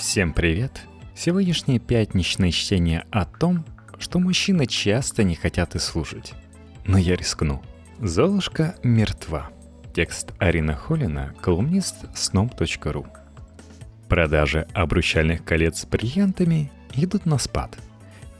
Всем привет! Сегодняшнее пятничное чтение о том, что мужчины часто не хотят и слушать. Но я рискну. Золушка мертва. Текст Арина Холина, колумнист сном.ру. Продажи обручальных колец с бриллиантами идут на спад.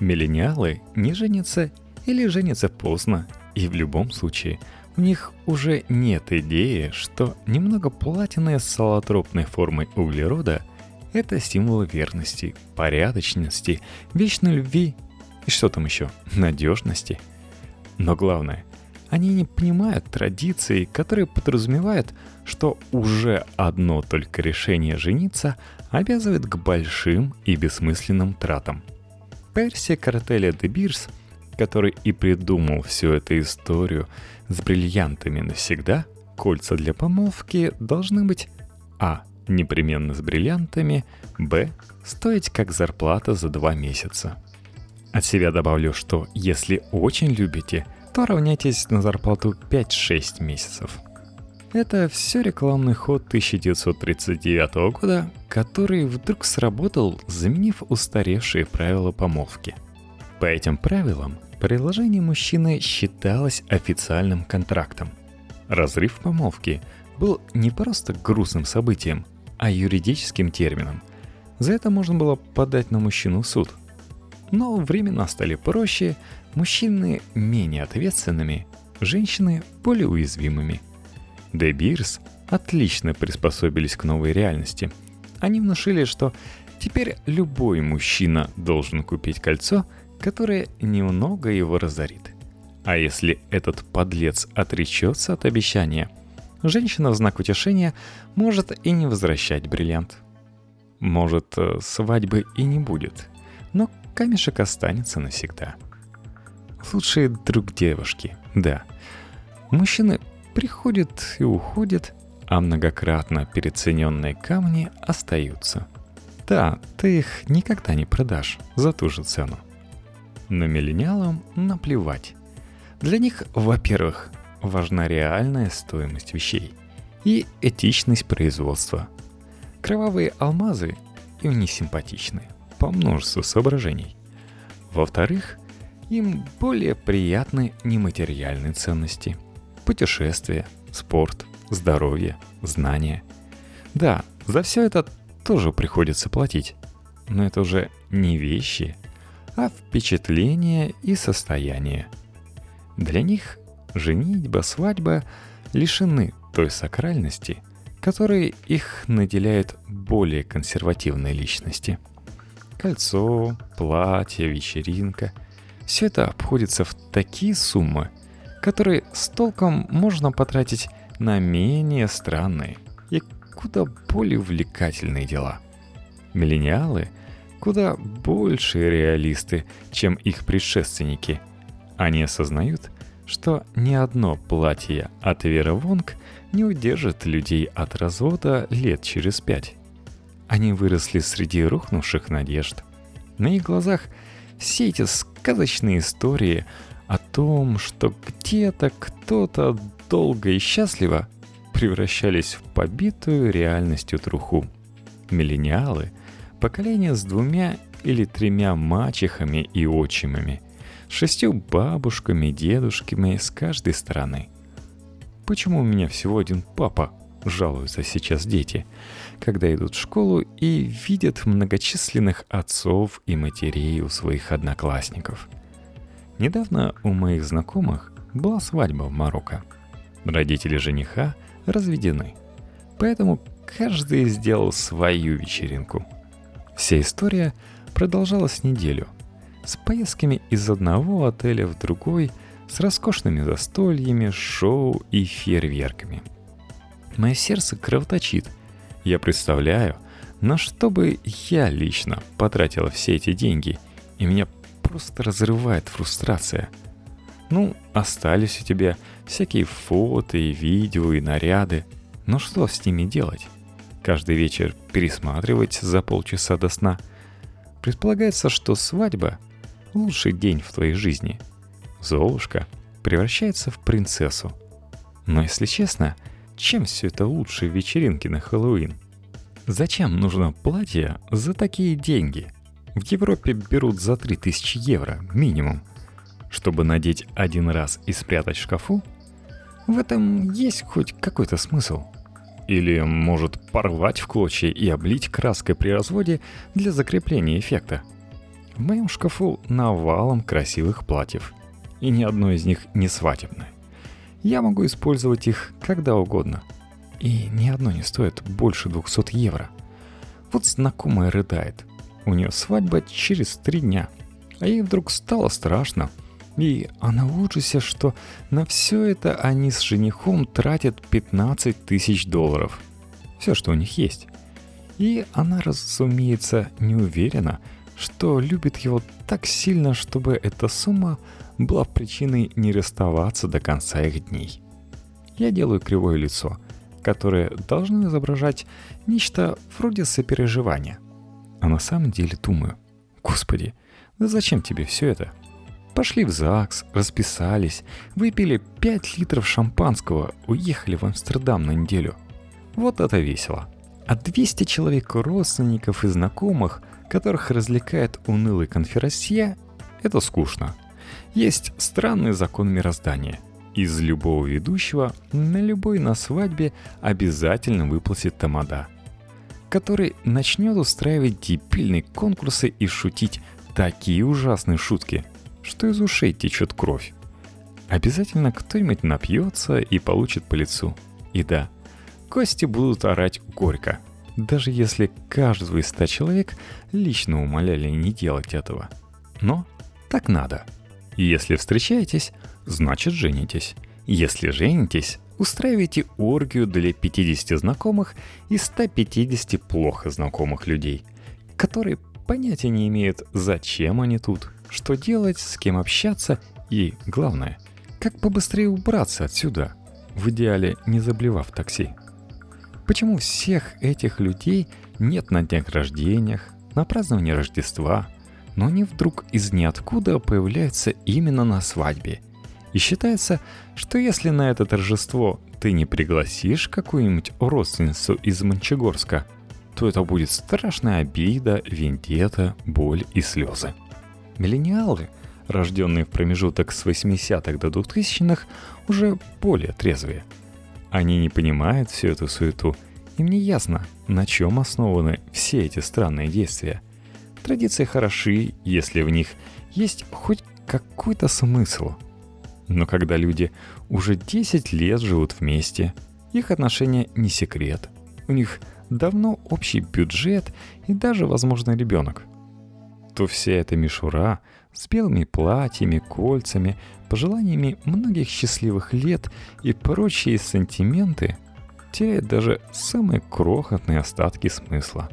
Миллениалы не женятся или женятся поздно, и в любом случае у них уже нет идеи, что немного платины с солотропной формой углерода – это символ верности, порядочности, вечной любви и что там еще, надежности. Но главное, они не понимают традиций, которые подразумевают, что уже одно только решение жениться обязывает к большим и бессмысленным тратам. Перси Картеля де Бирс, который и придумал всю эту историю с бриллиантами навсегда, кольца для помолвки должны быть А непременно с бриллиантами, б. стоить как зарплата за два месяца. От себя добавлю, что если очень любите, то равняйтесь на зарплату 5-6 месяцев. Это все рекламный ход 1939 года, который вдруг сработал, заменив устаревшие правила помолвки. По этим правилам предложение мужчины считалось официальным контрактом. Разрыв помолвки был не просто грустным событием, а юридическим термином. За это можно было подать на мужчину в суд. Но времена стали проще, мужчины менее ответственными, женщины более уязвимыми. Де Бирс отлично приспособились к новой реальности. Они внушили, что теперь любой мужчина должен купить кольцо, которое немного его разорит. А если этот подлец отречется от обещания – женщина в знак утешения может и не возвращать бриллиант. Может, э, свадьбы и не будет, но камешек останется навсегда. Лучший друг девушки, да. Мужчины приходят и уходят, а многократно перецененные камни остаются. Да, ты их никогда не продашь за ту же цену. Но миллениалам наплевать. Для них, во-первых, важна реальная стоимость вещей и этичность производства. Кровавые алмазы им не симпатичны по множеству соображений. Во-вторых, им более приятны нематериальные ценности. Путешествия, спорт, здоровье, знания. Да, за все это тоже приходится платить. Но это уже не вещи, а впечатления и состояние. Для них женитьба, свадьба лишены той сакральности, которой их наделяют более консервативные личности. Кольцо, платье, вечеринка – все это обходится в такие суммы, которые с толком можно потратить на менее странные и куда более увлекательные дела. Миллениалы куда большие реалисты, чем их предшественники. Они осознают, что ни одно платье от Вера Вонг не удержит людей от развода лет через пять. Они выросли среди рухнувших надежд. На их глазах все эти сказочные истории о том, что где-то кто-то долго и счастливо превращались в побитую реальностью труху. Миллениалы — поколение с двумя или тремя мачехами и отчимами — шестью бабушками, дедушками с каждой стороны. Почему у меня всего один папа? Жалуются сейчас дети, когда идут в школу и видят многочисленных отцов и матерей у своих одноклассников. Недавно у моих знакомых была свадьба в Марокко. Родители жениха разведены, поэтому каждый сделал свою вечеринку. Вся история продолжалась неделю – с поездками из одного отеля в другой, с роскошными застольями, шоу и фейерверками. Мое сердце кровоточит. Я представляю, на что бы я лично потратила все эти деньги, и меня просто разрывает фрустрация. Ну, остались у тебя всякие фото и видео и наряды. Но что с ними делать? Каждый вечер пересматривать за полчаса до сна. Предполагается, что свадьба лучший день в твоей жизни. Золушка превращается в принцессу. Но если честно, чем все это лучше вечеринки на Хэллоуин? Зачем нужно платье за такие деньги? В Европе берут за 3000 евро минимум. Чтобы надеть один раз и спрятать в шкафу? В этом есть хоть какой-то смысл. Или, может, порвать в клочья и облить краской при разводе для закрепления эффекта. В моем шкафу навалом красивых платьев. И ни одно из них не свадебное. Я могу использовать их когда угодно. И ни одно не стоит больше 200 евро. Вот знакомая рыдает. У нее свадьба через три дня. А ей вдруг стало страшно. И она в ужасе, что на все это они с женихом тратят 15 тысяч долларов. Все, что у них есть. И она, разумеется, не уверена, что любит его так сильно, чтобы эта сумма была причиной не расставаться до конца их дней. Я делаю кривое лицо, которое должно изображать нечто вроде сопереживания. А на самом деле думаю, господи, да зачем тебе все это? Пошли в ЗАГС, расписались, выпили 5 литров шампанского, уехали в Амстердам на неделю. Вот это весело. А 200 человек родственников и знакомых, которых развлекает унылый конферансье, это скучно. Есть странный закон мироздания. Из любого ведущего на любой на свадьбе обязательно выплатит тамада, который начнет устраивать дебильные конкурсы и шутить такие ужасные шутки, что из ушей течет кровь. Обязательно кто-нибудь напьется и получит по лицу. И да, гости будут орать горько, даже если каждого из ста человек лично умоляли не делать этого. Но так надо – если встречаетесь, значит женитесь. Если женитесь, устраивайте оргию для 50 знакомых и 150 плохо знакомых людей, которые понятия не имеют, зачем они тут, что делать, с кем общаться и, главное, как побыстрее убраться отсюда, в идеале не заблевав такси. Почему всех этих людей нет на днях рождениях, на праздновании Рождества, но они вдруг из ниоткуда появляются именно на свадьбе. И считается, что если на это торжество ты не пригласишь какую-нибудь родственницу из Мончегорска, то это будет страшная обида, вендета, боль и слезы. Миллениалы, рожденные в промежуток с 80-х до 2000-х, уже более трезвые. Они не понимают всю эту суету, им не ясно, на чем основаны все эти странные действия – Традиции хороши, если в них есть хоть какой-то смысл. Но когда люди уже 10 лет живут вместе, их отношения не секрет. У них давно общий бюджет и даже, возможно, ребенок. То вся эта мишура с белыми платьями, кольцами, пожеланиями многих счастливых лет и прочие сантименты теряет даже самые крохотные остатки смысла.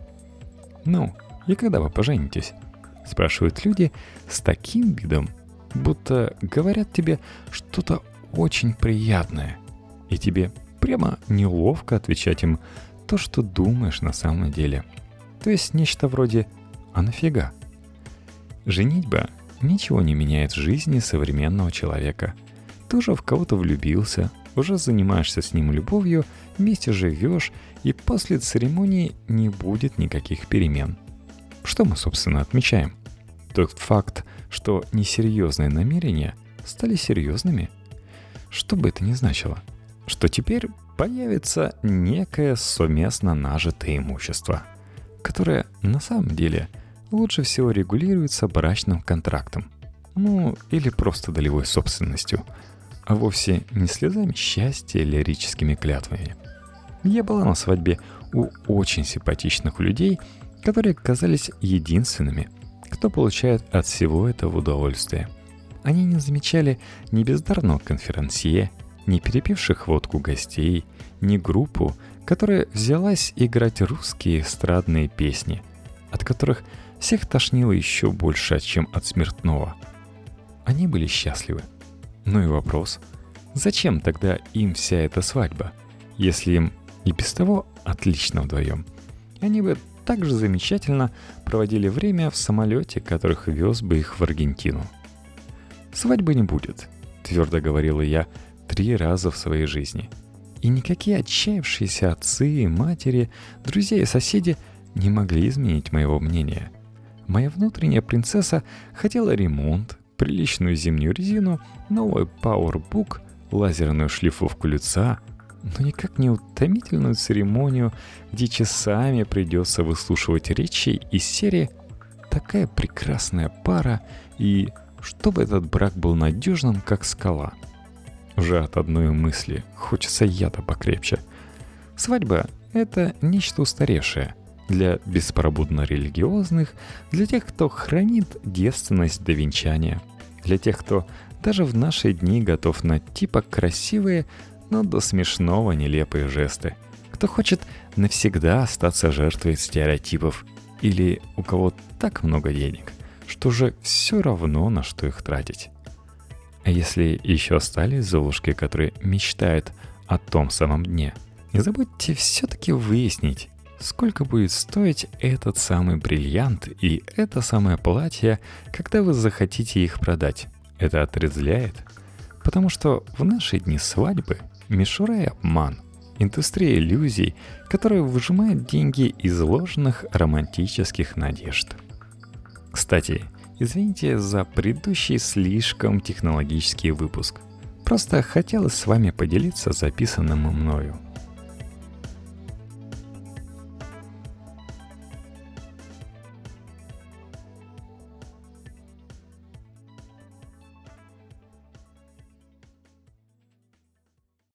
Ну, и когда вы поженитесь?» Спрашивают люди с таким видом, будто говорят тебе что-то очень приятное. И тебе прямо неловко отвечать им то, что думаешь на самом деле. То есть нечто вроде «А нафига?». Женитьба ничего не меняет в жизни современного человека. Ты уже в кого-то влюбился, уже занимаешься с ним любовью, вместе живешь, и после церемонии не будет никаких перемен – что мы, собственно, отмечаем? Тот факт, что несерьезные намерения стали серьезными. Что бы это ни значило. Что теперь появится некое совместно нажитое имущество, которое на самом деле лучше всего регулируется брачным контрактом. Ну, или просто долевой собственностью, а вовсе не слезами счастья или лирическими клятвами. Я была на свадьбе у очень симпатичных людей – которые казались единственными, кто получает от всего этого удовольствие. Они не замечали ни бездарного конферансье, ни перепивших водку гостей, ни группу, которая взялась играть русские эстрадные песни, от которых всех тошнило еще больше, чем от смертного. Они были счастливы. Ну и вопрос, зачем тогда им вся эта свадьба, если им и без того отлично вдвоем? Они бы также замечательно проводили время в самолете, которых вез бы их в Аргентину. «Свадьбы не будет», — твердо говорила я три раза в своей жизни. И никакие отчаявшиеся отцы, матери, друзья и соседи не могли изменить моего мнения. Моя внутренняя принцесса хотела ремонт, приличную зимнюю резину, новый Powerbook, лазерную шлифовку лица, но никак не утомительную церемонию, где часами придется выслушивать речи из серии «Такая прекрасная пара» и «Чтобы этот брак был надежным, как скала». Уже от одной мысли хочется яда покрепче. Свадьба — это нечто устаревшее для беспробудно религиозных, для тех, кто хранит девственность до венчания, для тех, кто даже в наши дни готов на типа красивые, но до смешного нелепые жесты. Кто хочет навсегда остаться жертвой стереотипов, или у кого так много денег, что же все равно на что их тратить. А если еще остались золушки, которые мечтают о том самом дне, не забудьте все-таки выяснить, сколько будет стоить этот самый бриллиант и это самое платье, когда вы захотите их продать. Это отрезляет. Потому что в наши дни свадьбы мишура и обман, индустрия иллюзий, которая выжимает деньги из ложных романтических надежд. Кстати, Извините за предыдущий слишком технологический выпуск. Просто хотелось с вами поделиться записанным мною.